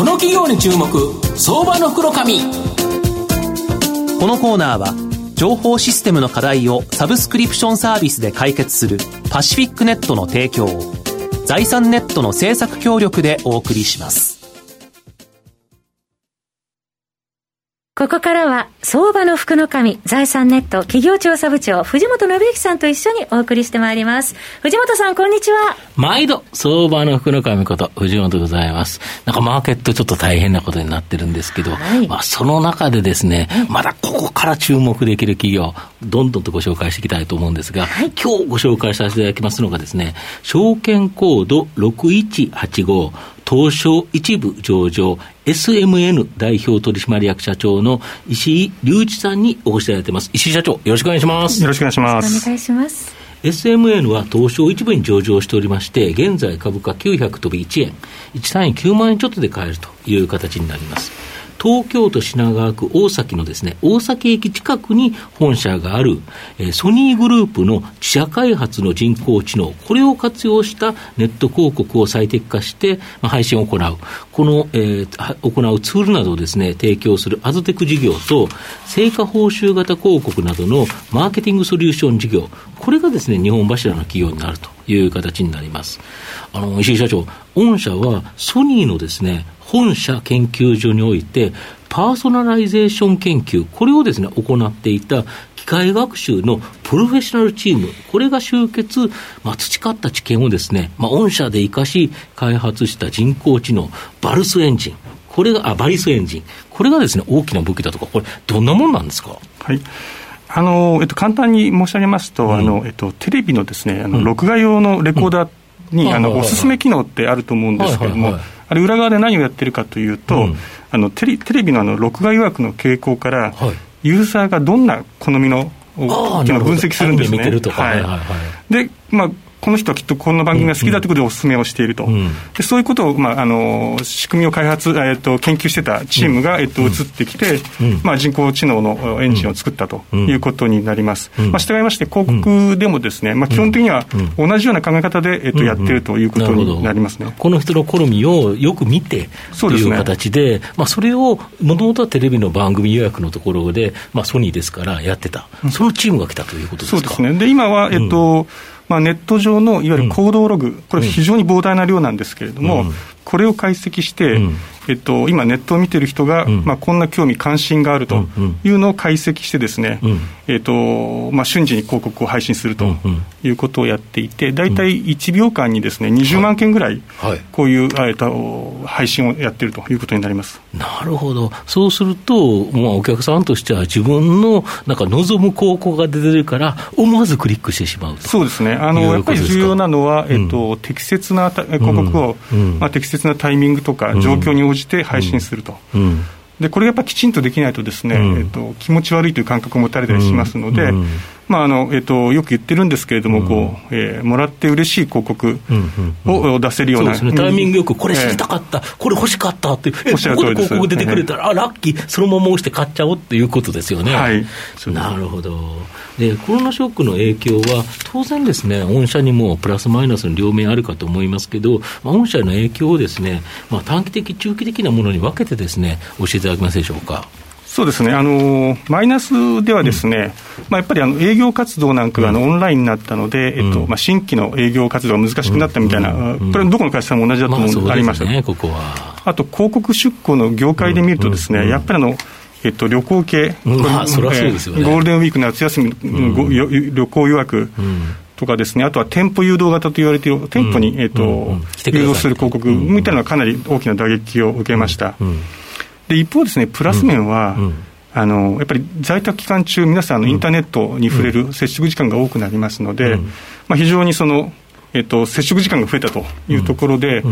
この企業に注目相場の袋このコーナーは情報システムの課題をサブスクリプションサービスで解決するパシフィックネットの提供を財産ネットの政策協力でお送りします。ここからは、相場の福の神、財産ネット企業調査部長、藤本信之さんと一緒にお送りしてまいります。藤本さん、こんにちは。毎度、相場の福の神こと、藤本でございます。なんかマーケットちょっと大変なことになってるんですけど、はい、まあその中でですね、まだここから注目できる企業、どんどんとご紹介していきたいと思うんですが、はい、今日ご紹介させていただきますのがですね、証券コード6185、東証一部上場 SMN 代表取締役社長の石井隆一さんにお越しいただいてます。石井社長、よろしくお願いします。よろしくお願いします。お願いします。SMN は東証一部に上場しておりまして、現在株価900飛び1円、1単位9万円ちょっとで買えるという形になります。東京都品川区大崎のですね、大崎駅近くに本社がある、え、ソニーグループの自社開発の人工知能、これを活用したネット広告を最適化して、まあ、配信を行う。この、えー、行うツールなどをですね、提供するアズテク事業と、成果報酬型広告などのマーケティングソリューション事業、これがですね、二本柱の企業になるという形になります。あの、石井社長、御社はソニーのですね、本社研究所において、パーソナライゼーション研究、これをですね、行っていた機械学習のプロフェッショナルチーム、これが集結、まあ、培った知見をですね、まあ、御社で生かし、開発した人工知能、バルスエンジン、これが、あ、バリスエンジン、これがですね、大きな武器だとか、これ、どんなもんなんですか？はい。あのえっと、簡単に申し上げますと、うん、あのえっと、テレビのですねあの、録画用のレコーダーに、うん、あのおすすめ機能ってあると思うんですけれども、あれ、裏側で何をやってるかというと、うん、あのテレテレビのあの録画予約の傾向から、はい、ユーザーがどんな好みのっていうのを分析するんですね。はい、はい、で、まあこの人はきっとこんな番組が好きだということでお勧めをしていると、うん、でそういうことを、まあ、あの仕組みを開発、えー、と研究してたチームが、えー、と移ってきて、まあ、人工知能のエンジンを作ったということになります。まあ、従いまして、広告でもですね、まあ、基本的には同じような考え方で、えー、とやってるということになりますね、この人の好みをよく見てという形で、まあ、それをもともとはテレビの番組予約のところで、まあ、ソニーですからやってた、そのチームが来たということですか？そうですね。で今は、えっと、まあ、ネット上のいわゆる行動ログ、これ、非常に膨大な量なんですけれども、これを解析して、えっと、今、ネットを見てる人が、うん、まあ、こんな興味、関心があるというのを解析して、ですね、うん、えっとまあ、瞬時に広告を配信するということをやっていて、大体1秒間にですね20万件ぐらい、こういう、えっと、配信をやってるということになります。なるほど、そうすると、まあ、お客さんとしては、自分のなんか望む広告が出てるから、思わずクリックしてしまうそうですね、あのやっぱり重要なのは、えっと、適切な広告を、まあ、適切なタイミングとか、状況に応じて配信すると。でこれやっぱきちんとできないとですね、えっと、気持ち悪いという感覚を持たれたりしますので、まああのえっと、よく言ってるんですけれども、こうえー、もらって嬉しい広告を出せるような、ね、タイミングよく、これ知りたかった、えー、これ欲しかったって、えここで広告出てくれたら、あラッキー、そのまま押して買っちゃおうっていうことですよね。はい、なるほど。で、コロナショックの影響は、当然ですね、御社にもプラスマイナスの両面あるかと思いますけど、まあ、御社の影響をですね、まあ、短期的、中期的なものに分けてですね、教えていただけますでしょうか。そうですね、あのマイナスではですね、うん、まあ、やっぱりあの営業活動なんかがあのオンラインになったので、えっとまあ、新規の営業活動が難しくなったみたいな、これはどこの会社も同じだと思う、まあ、ありました、ね、ここは。あと広告出向の業界で見ると、ですね、やっぱりあの、えっと、旅行系、まあ、そそうですよね、ゴールデンウィーク夏休み、旅行予約、とかですね、あとは店舗誘導型と言われている、店舗に、えっと誘導する広告みたいなのはかなり大きな打撃を受けました。で一方ですね、プラス面は、うん。うん、あのやっぱり在宅期間中、皆さん、インターネットに触れる接触時間が多くなりますので、まあ、非常にその、えっと、接触時間が増えたというところで、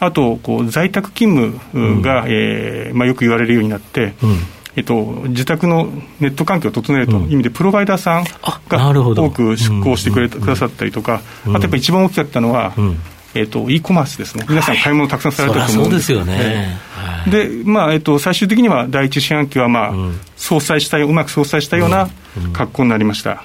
あとこう在宅勤務が、うん、えー、まあ、よく言われるようになって、えっと、自宅のネット環境を整えるという意味で、プロバイダーさんが多く出向してくれ、くださったりとか、あとやっぱり一番大きかったのは、えーと、e コマースですね、皆さん、買い物たくさんされたと思うんです。よね。で、まあえーと、最終的には第一四半期は、まあ、うん、相殺したうまく相殺したような格好になりました。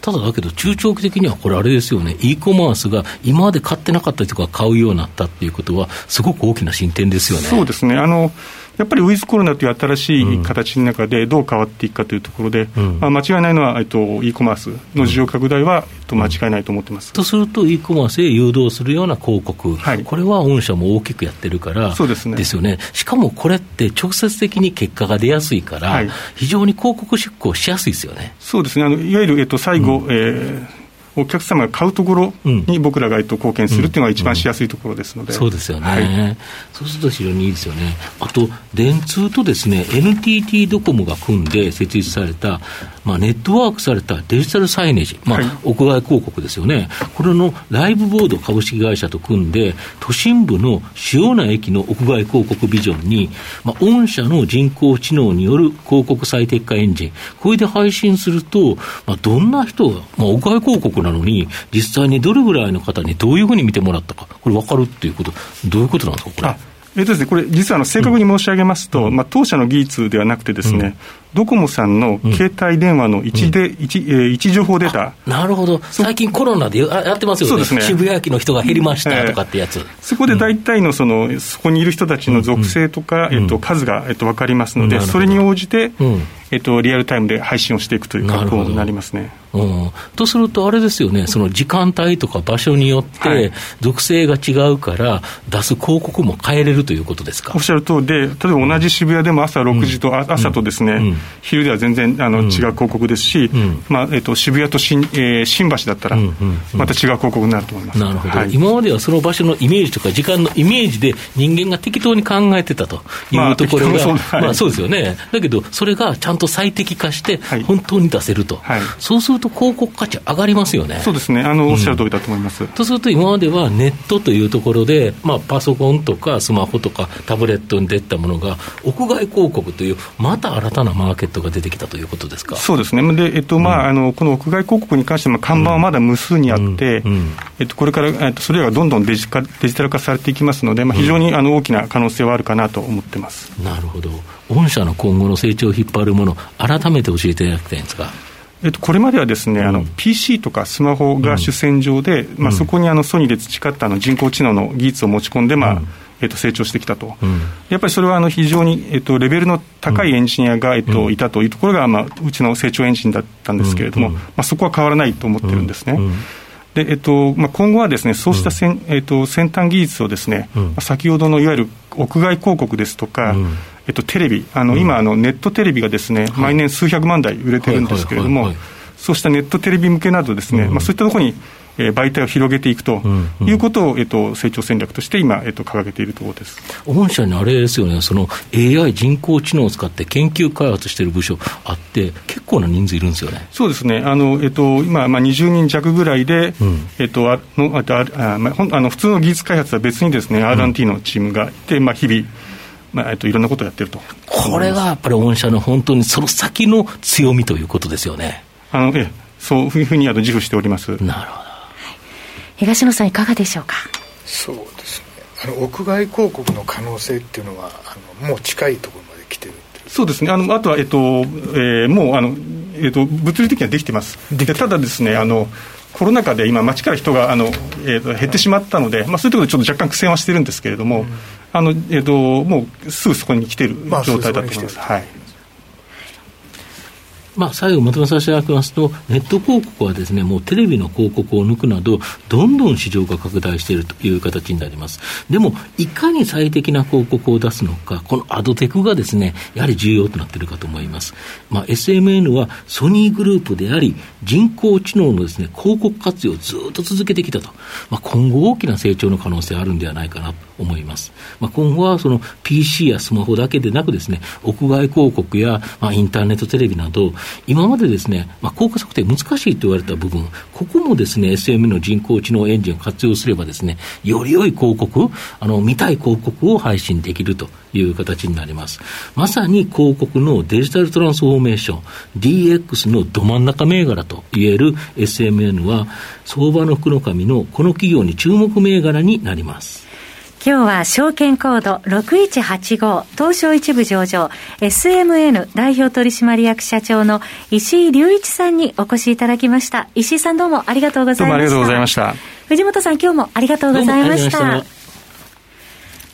ただだけど、中長期的にはこれ、あれですよね、e コマースが今まで買ってなかった人が買うようになったっていうことは、すごく大きな進展ですよね。そうですね。あのやっぱりウィズコロナという新しい形の中でどう変わっていくかというところで、うん、まあ、間違いないのは、えっと、e コマースの需要拡大は、えっと、間違いないと思ってます、とすると、e コマースへ誘導するような広告、はい、これは御社も大きくやってるから、そうですね。ですよね、しかもこれって直接的に結果が出やすいから、はい、非常に広告出稿しやすいですよね。そうですね。あのいわゆる、えっと、最後、うん、えーお客様が買うところに僕らが貢献するっていうのが一番しやすいところですので、そうですよね、はい、そうすると非常にいいですよね、あと電通とですね NTT ドコモが組んで設立された、まあ、ネットワークされたデジタルサイネージ、まあ、はい、屋外広告ですよね、これのライブボード株式会社と組んで、都心部の主要な駅の屋外広告ビジョンに、まあ、御社の人工知能による広告最適化エンジン、これで配信すると、まあ、どんな人が、まあ、屋外広告なのに、実際にどれぐらいの方にどういうふうに見てもらったか、これ分かるっていうこと、どういうことなんですか、これ。えっとですね、これ、実はあの正確に申し上げますと、うん、まあ、当社の技術ではなくてですね、ドコモさんの携帯電話の位置で、うん、位置、えー、位置情報データ。なるほど。最近コロナでやってますよね。そうですね。渋谷駅の人が減りましたとかってやつ。えー、そこで大体のその、そこにいる人たちの属性とか、えっと、数が、えっと、分かりますので、それに応じて、えっと、リアルタイムで配信をしていくという格好になりますね。うん、とすると、あれですよね、その時間帯とか場所によって、属性が違うから、出す広告も変えれるということですか？おっしゃる通り。で、例えば同じ渋谷でも朝6時と、うん、朝とですね、うん、昼では全然あの、違う広告ですし、まあえっと、渋谷と新,、えー、新橋だったら、また違う広告になると思います。なるほど、はい、今まではその場所のイメージとか、時間のイメージで人間が適当に考えてたというところが、まあ、はい、まあ、そうですよね、だけど、それがちゃんと最適化して、本当に出せると、はい、そうすると広告価値上がりますよね。そうですね。あの、おっしゃる通りだと思います。とすると、今まではネットというところで、まあ、パソコンとかスマホとかタブレットに出たものが、屋外広告という、また新たなマーケットが出てきたということですか？そうですね。で、えっと、まあ、あの、この屋外広告に関しても、看板はまだ無数にあって、えっと、これから、えっと、それらがどんどんデジカデジタル化されていきますので、まあ、非常に、あの、大きな可能性はあるかなと思ってます。なるほど。御社の今後の成長を引っ張るもの、改めて教えていただきたいんですか。えっと、これまではですね、うん、あの PC とかスマホが主戦場で、うん、まあ、そこにあのソニーで培ったあの人工知能の技術を持ち込んで、まあ、うん。えっと、成長してきたと、うん、やっぱりそれはあの非常に、えっと、レベルの高いエンジニアが、えっと、いたというところが、まあ、うちの成長エンジンだったんですけれども、まあ、そこは変わらないと思ってるんですね。でえっとまあ、今後はですねそうしたせん、えっと、先端技術をですね、先ほどのいわゆる屋外広告ですとか、えっと、テレビ、あの、今あの、ネットテレビがですね、毎年数百万台売れてるんですけれども、そうしたネットテレビ向けなどですね、まあ、そういったところにえー、媒体を広げていくということを、えっと、成長戦略として今、えっと、掲げているところです。御社にあれですよね、その AI、人工知能を使って研究開発している部署あって、結構な人数いるんですよね。そうですね、あのえっと、今、まあ、20人弱ぐらいで、うん、えっと、あのああ、まあ、あの普通の技術開発は別にですね、R&T のチームがいて、まあ、日々、まあえっと、いろんなことをやってると。これがやっぱり御社の本当にその先の強みということですよね。あのえそういうふうにあの自負しております。なるほど。東野さん、いかがでしょうか？そうですね。あの屋外広告の可能性っていうのはあのもう近いところまで来てるそうですね。あのあとは、えっとえー、もうあの、えっと、物理的にはできてます。でただですねあのコロナ禍で今、街から人があの、えー、と減ってしまったので、まあ、そういうところでちょっと若干苦戦はしてるんですけれども、うん、あのえーと、もうすぐそこに来てる状態だと思います。まあ、はいまあ、最後まとめさせていただきますと、ネット広告はですね、もうテレビの広告を抜くなど、どんどん市場が拡大しているという形になります。でも、いかに最適な広告を出すのか、このアドテクがですね、やはり重要となっているかと思います。まあ、SMN はソニーグループであり、人工知能のですね、広告活用をずっと続けてきたと。まあ、今後大きな成長の可能性あるんではないかなと思います。まあ、今後はその PC やスマホだけでなくですね、屋外広告や、まあ、インターネットテレビなど、今までですね、まあ、効果測定難しいと言われた部分、ここもですね、SM の人工知能エンジンを活用すればですね、より良い広告、あの、見たい広告を配信できるという形になります。まさに広告のデジタルトランスフォーメーション、DX のど真ん中銘柄と言える SMN は、相場の福の神のこの企業に注目銘柄になります。今日は証券コード6185東証一部上場 SMN 代表取締役社長の石井隆一さんにお越しいただきました。石井さんどうもありがとうございました。どうもありがとうございました。藤本さん今日もありがとうございました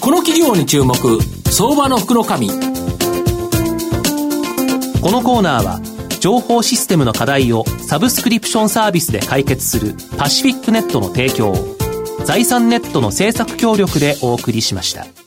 この企業に注目相場の福のこのコーナーは情報システムの課題をサブスクリプションサービスで解決するパシフィックネットの提供財産ネットの政策協力でお送りしました。